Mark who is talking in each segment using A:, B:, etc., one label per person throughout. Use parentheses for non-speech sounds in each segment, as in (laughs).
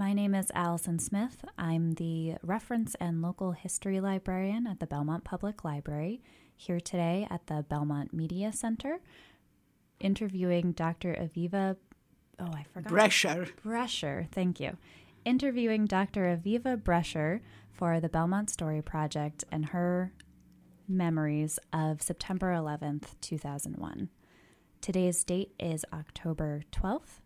A: My name is Allison Smith. I'm the reference and local history librarian at the Belmont Public Library, here today at the Belmont Media Center, interviewing Dr. Aviva. Oh, I forgot.
B: Brecher.
A: Brecher, thank you. Interviewing Dr. Aviva Brecher for the Belmont Story Project and her memories of September 11th, 2001. Today's date is October 12th,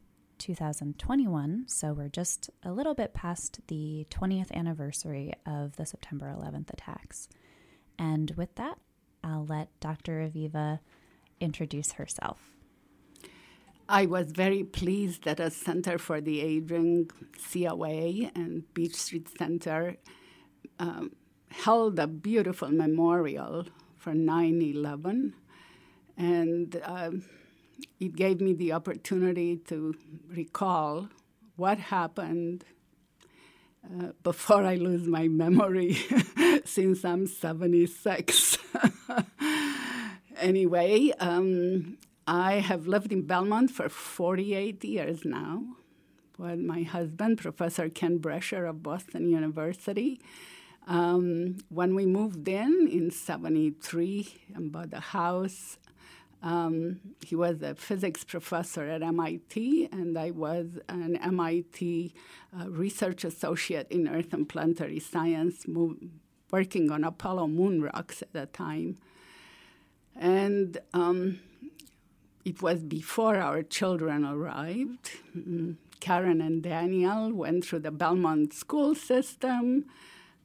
A: 2021, so we're just a little bit past the 20th anniversary of the September 11th attacks. And with that, I'll let Dr. Aviva introduce herself.
B: I was very pleased that a Center for the Aging, COA, and Beech Street Center um, held a beautiful memorial for 9 11. And um, it gave me the opportunity to recall what happened uh, before I lose my memory, (laughs) since I'm 76. (laughs) anyway, um, I have lived in Belmont for 48 years now with my husband, Professor Ken Brecher of Boston University. Um, when we moved in in 73 and bought a house, um, he was a physics professor at MIT, and I was an MIT uh, research associate in earth and planetary science, working on Apollo moon rocks at the time. And um, it was before our children arrived. Mm, Karen and Daniel went through the Belmont school system,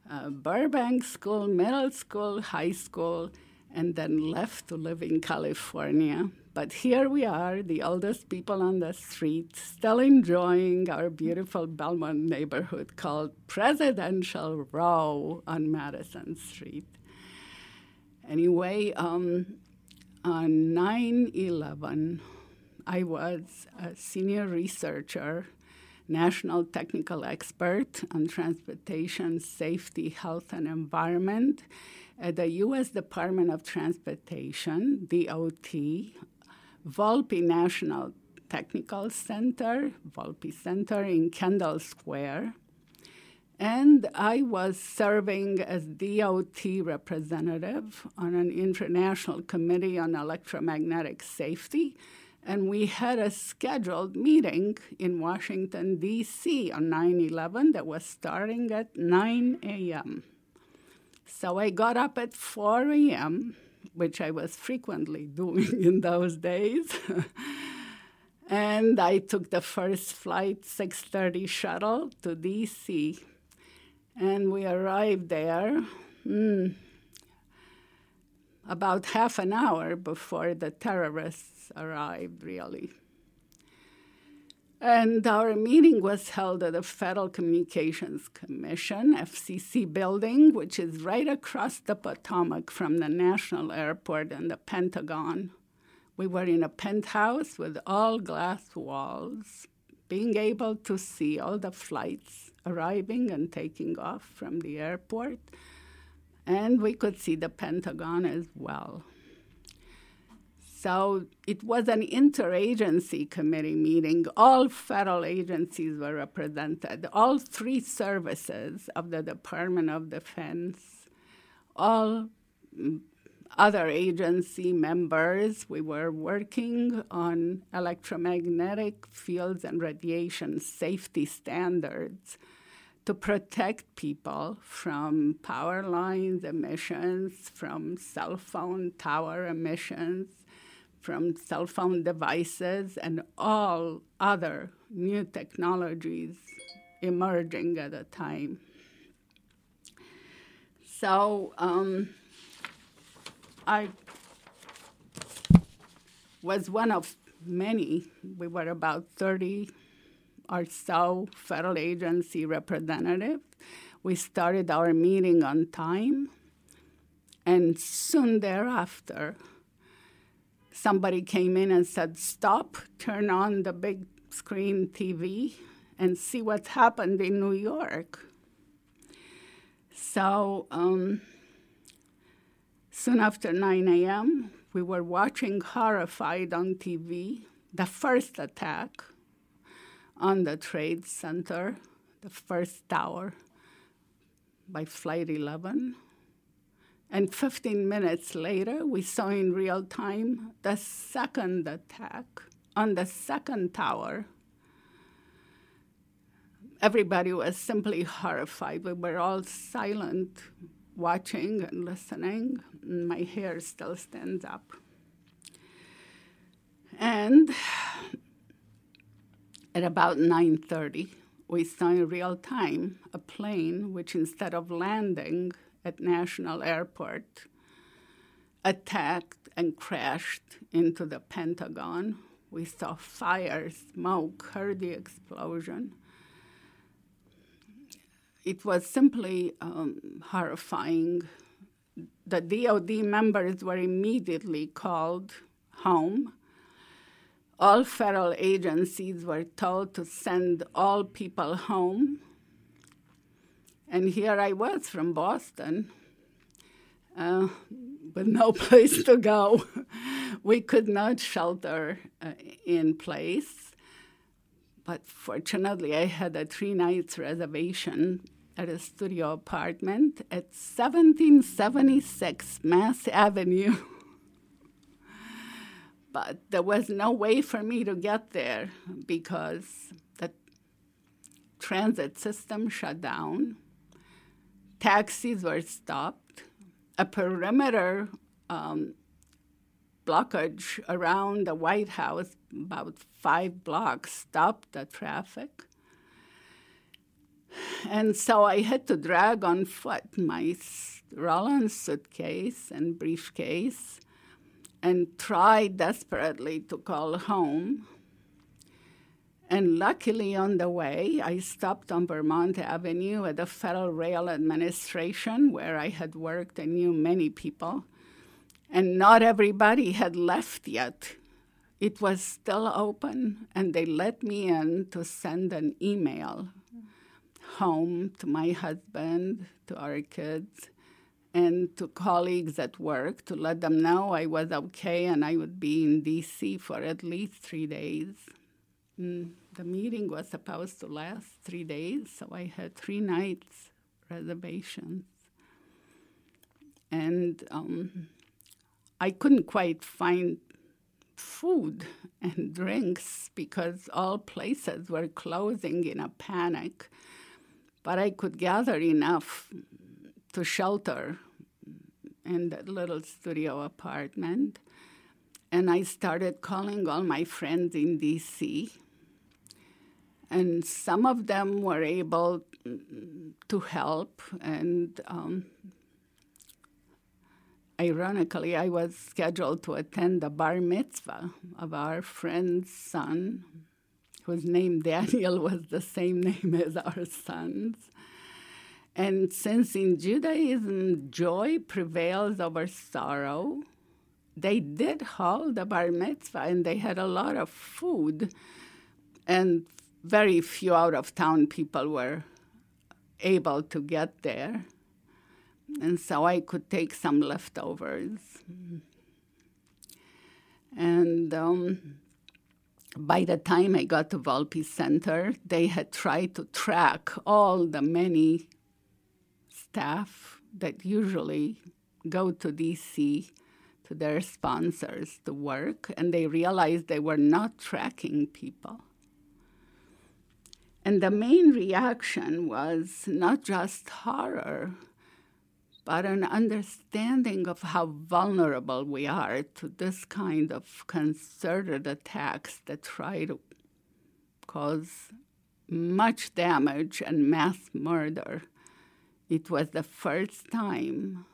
B: uh, Burbank School, middle school, high school and then left to live in California. But here we are, the oldest people on the street, still enjoying our beautiful Belmont neighborhood called Presidential Row on Madison Street. Anyway, um, on 9 11, I was a senior researcher, national technical expert on transportation safety, health, and environment at the U.S. Department of Transportation, DOT, Volpe National Technical Center, Volpe Center in Kendall Square. And I was serving as DOT representative on an international committee on electromagnetic safety. And we had a scheduled meeting in Washington, D.C. on 9 11 that was starting at 9 a.m. So I got up at 4 a.m., which I was frequently (laughs) doing in those days. and I took the first flight 6:30 shuttle to DC. And we arrived there mm, about half an hour before the terrorists arrived, really. And our meeting was held at the Federal Communications Commission, FCC building, which is right across the Potomac from the National Airport and the Pentagon. We were in a penthouse with all glass walls, being able to see all the flights arriving and taking off from the airport. And we could see the Pentagon as well. So it was an interagency committee meeting. All federal agencies were represented, all three services of the Department of Defense, all mm, other agency members. We were working on electromagnetic fields and radiation safety standards to protect people from power lines emissions, from cell phone tower emissions, from cell phone devices and all other new technologies emerging at the time. So um, I was one of many. We were about 30 or so federal agency representatives. We started our meeting on time, and soon thereafter, somebody came in and said, Stop, turn on the big screen TV and see what's happened in New York. So um, soon after 9 a.m., we were watching horrified on TV the first attack on the Trade Center the first tower, by Flight 11. And 15 minutes later, we saw in real time the second attack on the second tower. Everybody was simply horrified. We were all silent, watching and listening. And my hair still stands up. And at about 9:30, we saw in real time a plane which instead of landing at National Airport attacked and crashed into the Pentagon. We saw fire, smoke, heard the explosion. It was simply um, horrifying. The DoD members were immediately called home. All federal agencies were told to send all people home and here I was from Boston uh, with no (laughs) place to go. we could not shelter uh, in place. But fortunately, I had a three nights reservation at a studio apartment at 1776 Mass Avenue. (laughs) but there was no way for me to get there because the transit system shut down taxis were stopped, a perimeter um, blockage around the White House, about five blocks, stopped the traffic. And so I had to drag on foot my Rollins suitcase and briefcase and try desperately to call home and luckily, on the way, I stopped on Vermont Avenue at the Federal Rail Administration, where I had worked and knew many people. And not everybody had left yet. It was still open, and they let me in to send an email home to my husband, to our kids, and to colleagues at work to let them know I was okay and I would be in DC for at least three days. Mm, the meeting was supposed to last three days, so I had three nights reservations. And um, I couldn't quite find food and drinks because all places were closing in a panic. But I could gather enough to shelter in that little studio apartment. And I started calling all my friends in DC and some of them were able to help. And um, ironically i was scheduled to attend the bar mitzvah of our friend's son whose name daniel (laughs) was the same name as our son's. And since in judaism joy prevails over sorrow they did hold the bar mitzvah and they had a lot of food. And very few out of town people were able to get there. And so I could take some leftovers. And um, by the time I got to Volpe Center, they had tried to track all the many staff that usually go to DC to their sponsors to work, and they realized they were not tracking people. And the main reaction was not just horror, but an understanding of how vulnerable we are to this kind of concerted attacks that try to cause much damage and mass murder. It was the first time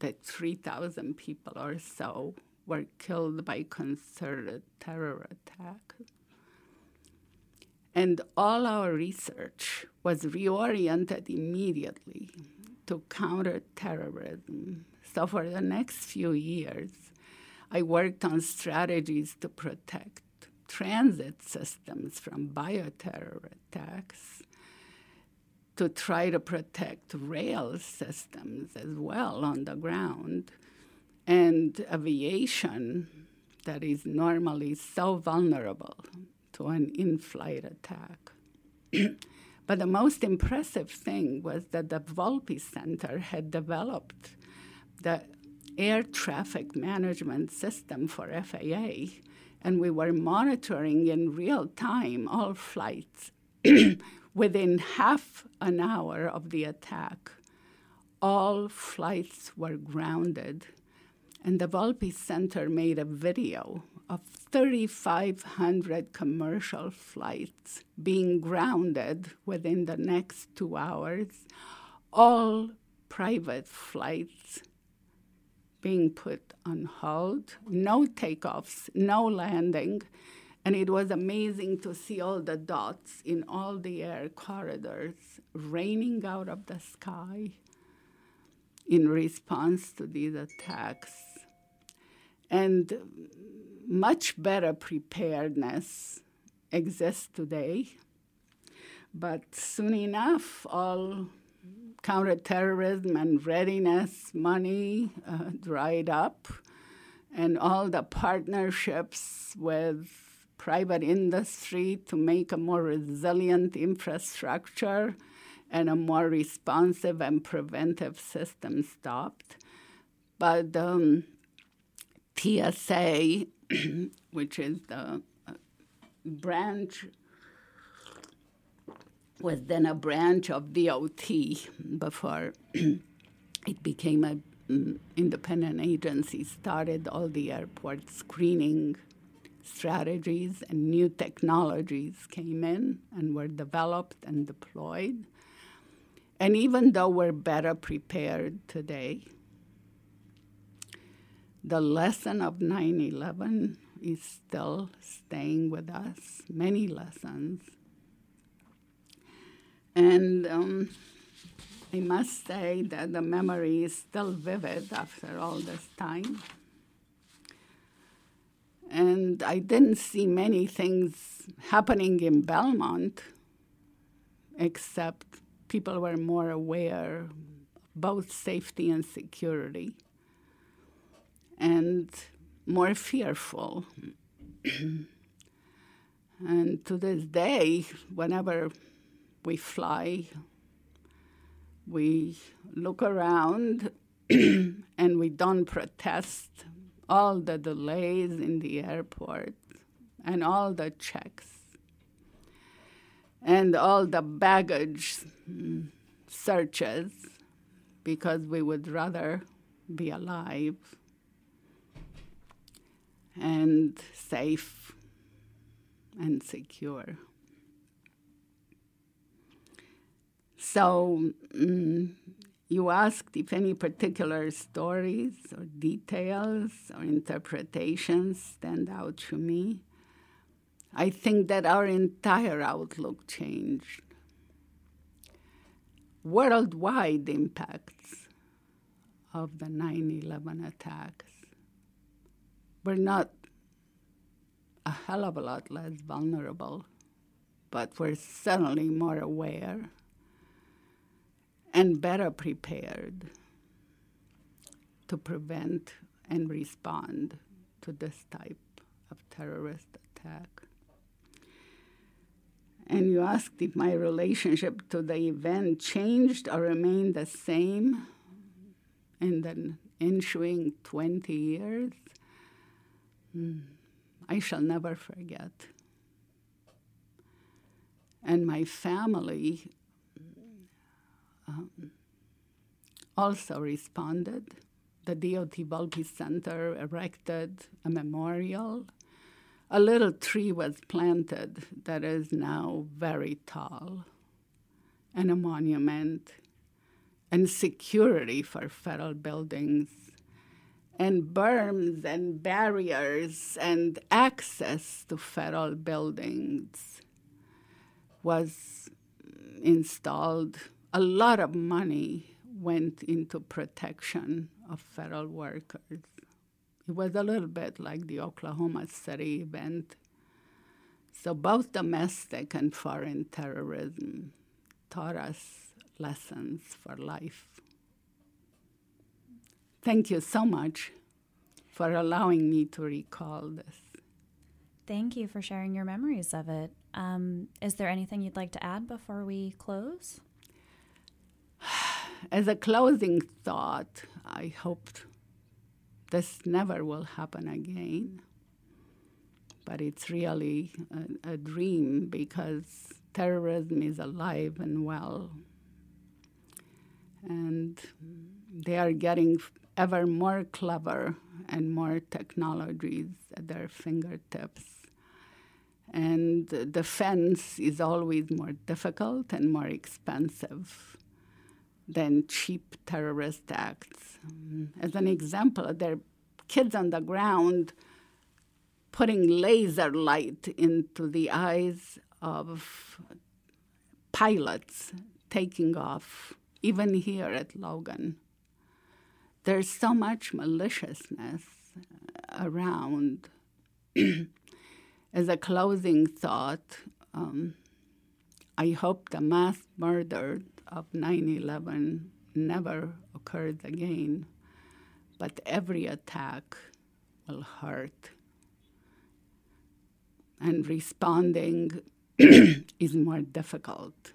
B: that 3,000 people or so were killed by concerted terror attacks. And all our research was reoriented immediately to counter terrorism. So, for the next few years, I worked on strategies to protect transit systems from bioterror attacks, to try to protect rail systems as well on the ground, and aviation that is normally so vulnerable to an in flight attack. (clears throat) But the most impressive thing was that the Volpe Center had developed the air traffic management system for FAA, and we were monitoring in real time all flights. (clears throat) Within half an hour of the attack, all flights were grounded. And the Volpe Center made a video of 3,500 commercial flights being grounded within the next two hours, all private flights being put on hold, no takeoffs, no landing. And it was amazing to see all the dots in all the air corridors raining out of the sky in response to these attacks. And much better preparedness exists today. But soon enough, all counterterrorism and readiness money uh, dried up, and all the partnerships with private industry to make a more resilient infrastructure and a more responsive and preventive system stopped. But um, TSA, (clears throat) which is the uh, branch was then a branch of DOT before (clears throat) it became an mm, independent agency, started all the airport screening strategies and new technologies came in and were developed and deployed. And even though we're better prepared today, the lesson of 9 11 is still staying with us, many lessons. And um, I must say that the memory is still vivid after all this time. And I didn't see many things happening in Belmont, except people were more aware of both safety and security, and more fearful. and to this day, whenever we fly, we look around, (clears throat) and we don't protest all the delays in the airport and all the checks and all the baggage mm, searches because we would rather be alive and safe and secure. So mm, you asked if any particular stories or details or interpretations stand out to me. I think that our entire outlook changed. Worldwide impacts of the 9 11 attacks. We're not a hell of a lot less vulnerable, but we're certainly more aware and better prepared to prevent and respond to this type of terrorist attack. And you asked if my relationship to the event changed or remained the same in the ensuing 20 years. Mm, I shall never forget. And my family um, also responded. The DOT Volpe Center erected a memorial. A little tree was planted that is now very tall, and a monument, and security for federal buildings, and berms and barriers and access to federal buildings was installed a lot of money went into protection of federal workers. It was a little bit like the Oklahoma City event. So both domestic and foreign terrorism taught us lessons for life. Thank you so much for allowing me to recall this.
A: Thank you for sharing your memories of it. Um, is there anything you'd like to add before we close? (sighs)
B: As a closing thought, I hoped this never will happen again. But it's really a, a dream because terrorism is alive and well. And they are getting ever more clever and more technologies at their fingertips. And defense is always more difficult and more expensive than cheap terrorist acts. As an example, there are kids on the ground putting laser light into the eyes of pilots taking off, even here at Logan. There's so much maliciousness around. (clears throat) As a closing thought, um, I hope the mass murder of 9 11 never occurs again, but every attack will hurt. And responding (clears throat) is more difficult.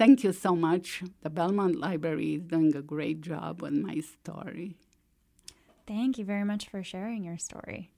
B: Thank you so much. The Belmont Library is doing a great job with my story.
A: Thank you very much for sharing your story.